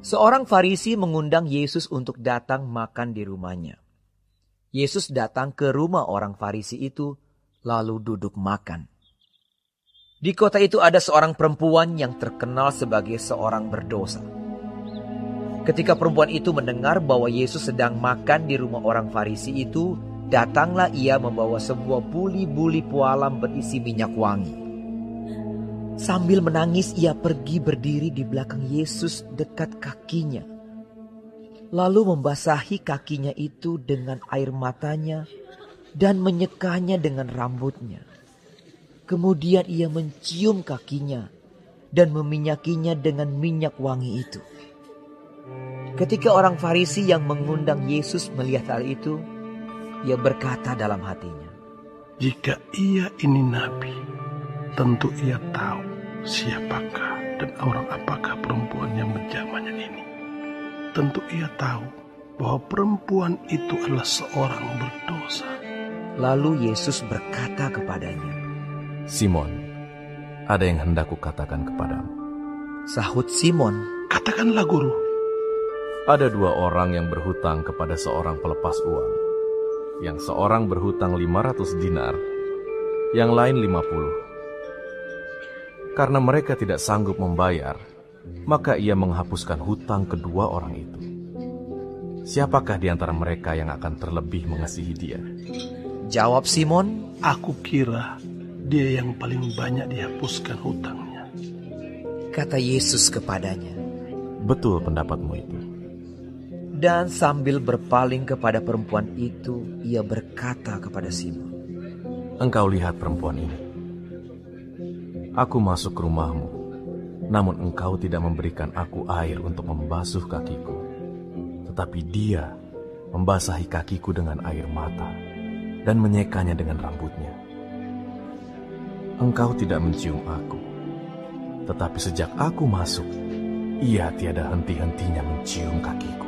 Seorang Farisi mengundang Yesus untuk datang makan di rumahnya. Yesus datang ke rumah orang Farisi itu, lalu duduk makan. Di kota itu ada seorang perempuan yang terkenal sebagai seorang berdosa. Ketika perempuan itu mendengar bahwa Yesus sedang makan di rumah orang Farisi itu, datanglah ia membawa sebuah buli-buli pualam berisi minyak wangi. Sambil menangis ia pergi berdiri di belakang Yesus dekat kakinya. Lalu membasahi kakinya itu dengan air matanya dan menyekanya dengan rambutnya. Kemudian ia mencium kakinya dan meminyakinya dengan minyak wangi itu. Ketika orang Farisi yang mengundang Yesus melihat hal itu, ia berkata dalam hatinya, "Jika ia ini nabi, tentu ia tahu siapakah dan orang apakah perempuan yang menjamahnya ini. Tentu ia tahu bahwa perempuan itu adalah seorang berdosa." Lalu Yesus berkata kepadanya, "Simon, ada yang hendak kukatakan kepadamu." Sahut Simon, "Katakanlah, Guru." Ada dua orang yang berhutang kepada seorang pelepas uang. Yang seorang berhutang 500 dinar, yang lain 50. Karena mereka tidak sanggup membayar, maka ia menghapuskan hutang kedua orang itu. Siapakah di antara mereka yang akan terlebih mengasihi dia? Jawab Simon, Aku kira dia yang paling banyak dihapuskan hutangnya. Kata Yesus kepadanya, Betul pendapatmu itu. Dan sambil berpaling kepada perempuan itu, ia berkata kepada Simon, Engkau lihat perempuan ini. Aku masuk ke rumahmu, namun engkau tidak memberikan aku air untuk membasuh kakiku. Tetapi dia membasahi kakiku dengan air mata dan menyekanya dengan rambutnya. Engkau tidak mencium aku, tetapi sejak aku masuk, ia tiada henti-hentinya mencium kakiku.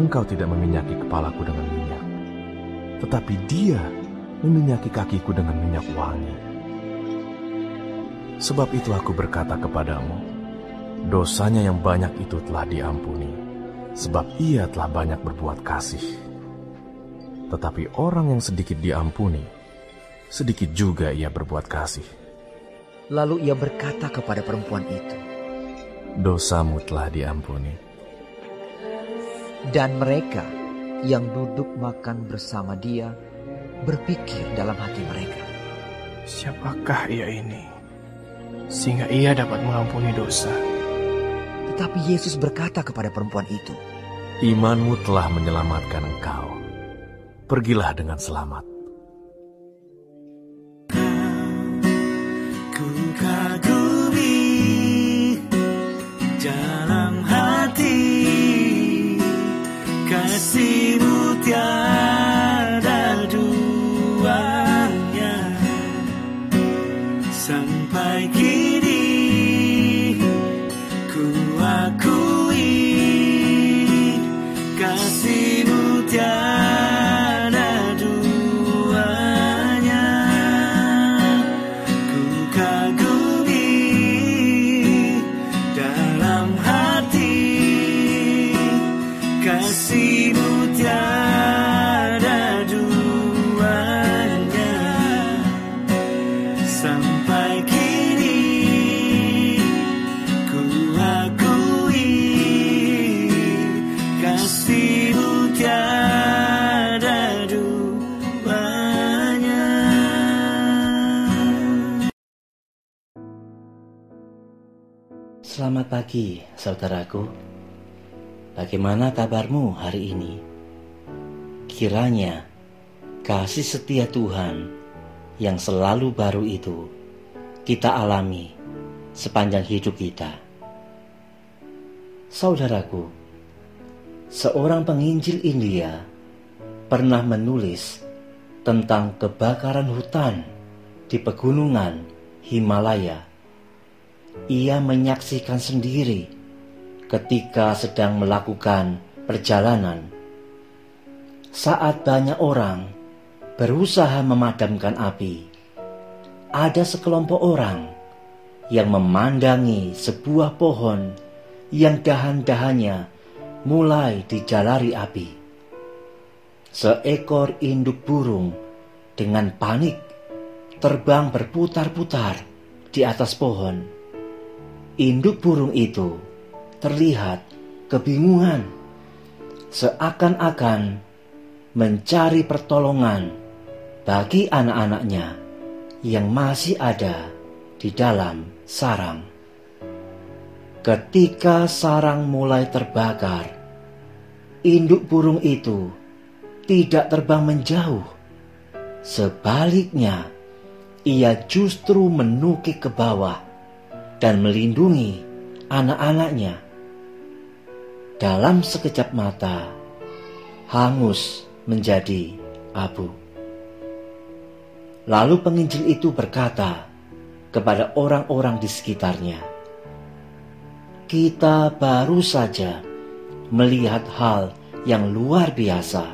Engkau tidak meminyaki kepalaku dengan minyak, tetapi dia meminyaki kakiku dengan minyak wangi. Sebab itu aku berkata kepadamu, dosanya yang banyak itu telah diampuni, sebab ia telah banyak berbuat kasih. Tetapi orang yang sedikit diampuni, sedikit juga ia berbuat kasih. Lalu ia berkata kepada perempuan itu, Dosamu telah diampuni dan mereka yang duduk makan bersama dia berpikir dalam hati mereka. Siapakah ia ini? Sehingga ia dapat mengampuni dosa. Tetapi Yesus berkata kepada perempuan itu, Imanmu telah menyelamatkan engkau. Pergilah dengan selamat. Ku kagumi Selamat pagi, saudaraku. Bagaimana kabarmu hari ini? Kiranya kasih setia Tuhan yang selalu baru itu kita alami sepanjang hidup kita. Saudaraku, seorang penginjil India pernah menulis tentang kebakaran hutan di pegunungan Himalaya ia menyaksikan sendiri ketika sedang melakukan perjalanan. Saat banyak orang berusaha memadamkan api, ada sekelompok orang yang memandangi sebuah pohon yang dahan-dahannya mulai dijalari api. Seekor induk burung dengan panik terbang berputar-putar di atas pohon. Induk burung itu terlihat kebingungan, seakan-akan mencari pertolongan bagi anak-anaknya yang masih ada di dalam sarang. Ketika sarang mulai terbakar, induk burung itu tidak terbang menjauh. Sebaliknya, ia justru menukik ke bawah dan melindungi anak-anaknya. Dalam sekejap mata, hangus menjadi abu. Lalu penginjil itu berkata kepada orang-orang di sekitarnya, "Kita baru saja melihat hal yang luar biasa.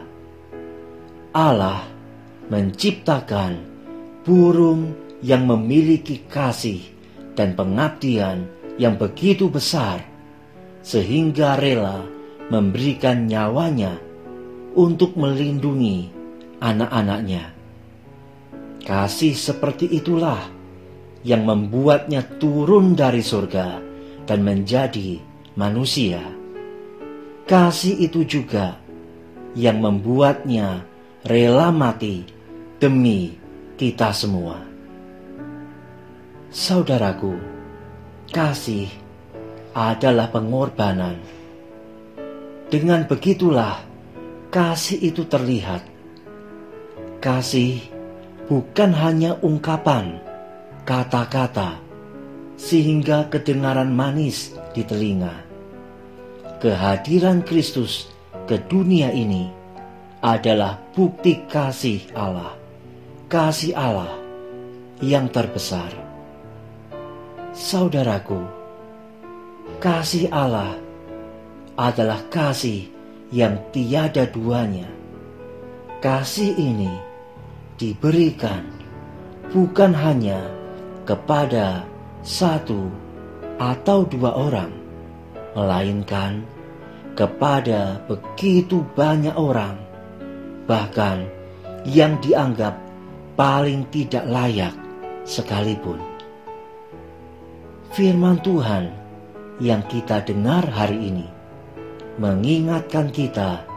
Allah menciptakan burung yang memiliki kasih dan pengabdian yang begitu besar, sehingga rela memberikan nyawanya untuk melindungi anak-anaknya." Kasih seperti itulah yang membuatnya turun dari surga dan menjadi manusia. Kasih itu juga yang membuatnya rela mati demi kita semua. Saudaraku, kasih adalah pengorbanan. Dengan begitulah kasih itu terlihat. Kasih bukan hanya ungkapan, kata-kata, sehingga kedengaran manis di telinga. Kehadiran Kristus ke dunia ini adalah bukti kasih Allah, kasih Allah yang terbesar. Saudaraku, kasih Allah adalah kasih yang tiada duanya. Kasih ini diberikan bukan hanya kepada satu atau dua orang, melainkan kepada begitu banyak orang, bahkan yang dianggap paling tidak layak sekalipun. Firman Tuhan yang kita dengar hari ini mengingatkan kita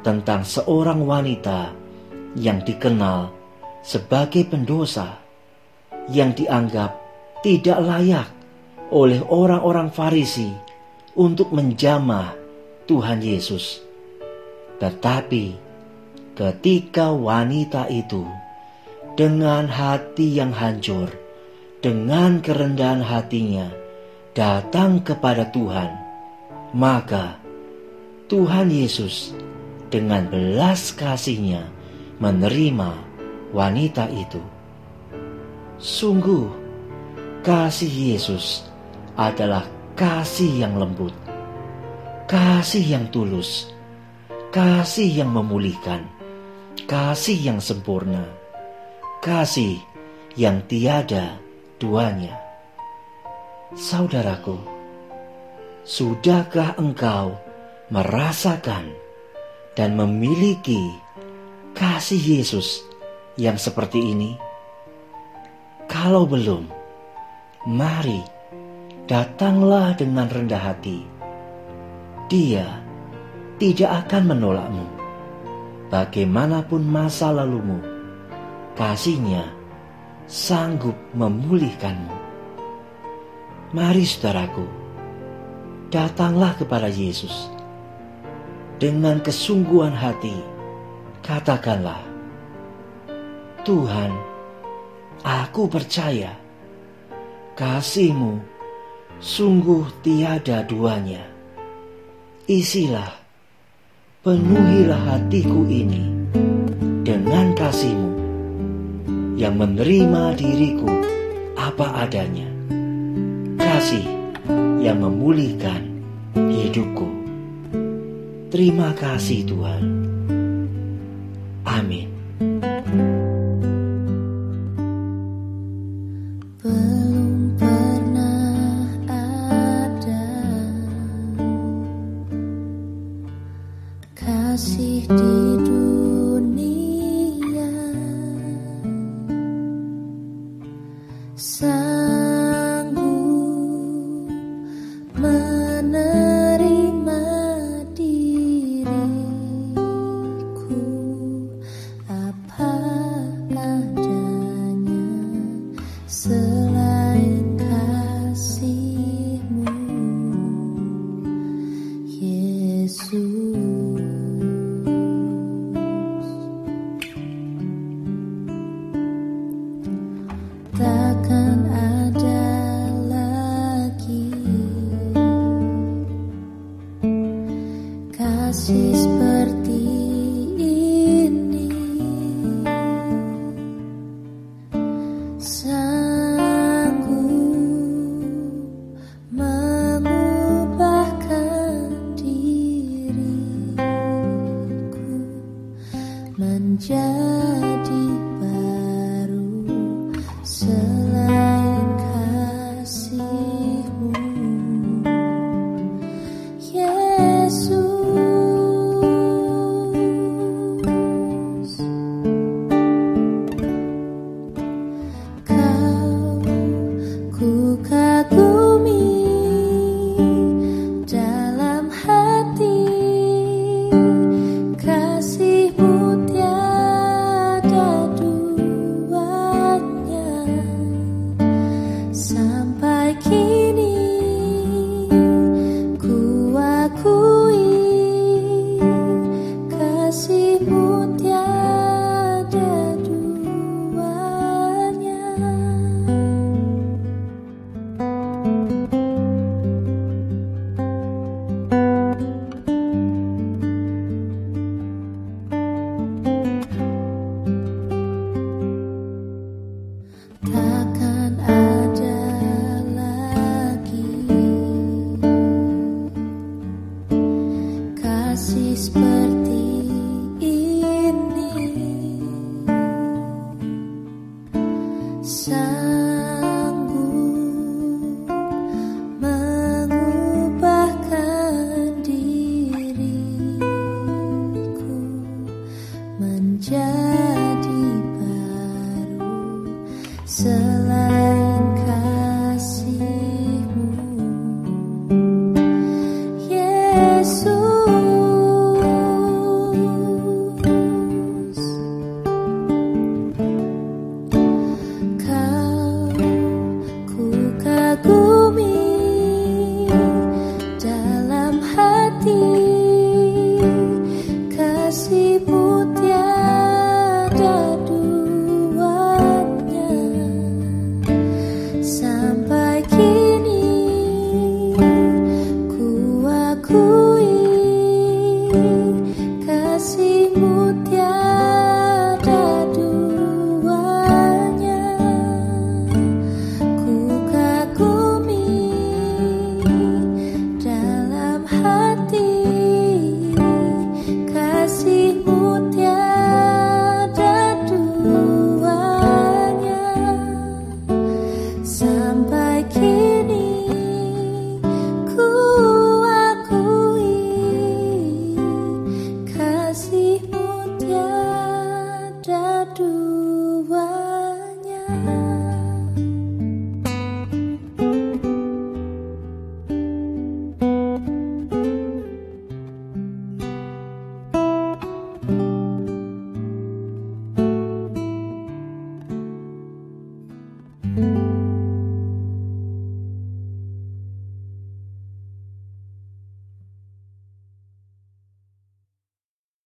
tentang seorang wanita yang dikenal sebagai pendosa yang dianggap tidak layak oleh orang-orang Farisi untuk menjamah Tuhan Yesus. Tetapi ketika wanita itu dengan hati yang hancur, dengan kerendahan hatinya datang kepada Tuhan, maka Tuhan Yesus dengan belas kasihnya menerima wanita itu. Sungguh, kasih Yesus adalah kasih yang lembut, kasih yang tulus, kasih yang memulihkan, kasih yang sempurna, kasih yang tiada duanya. Saudaraku, sudahkah engkau merasakan dan memiliki kasih Yesus yang seperti ini? Kalau belum, mari datanglah dengan rendah hati. Dia tidak akan menolakmu. Bagaimanapun masa lalumu, kasihnya sanggup memulihkanmu. Mari saudaraku, datanglah kepada Yesus dengan kesungguhan hati Katakanlah, Tuhan, aku percaya kasihmu sungguh tiada duanya. Isilah, penuhilah hatiku ini dengan kasihmu yang menerima diriku apa adanya. Kasih yang memulihkan hidupku. Terima kasih Tuhan. Amin. Kasih seperti keduanya.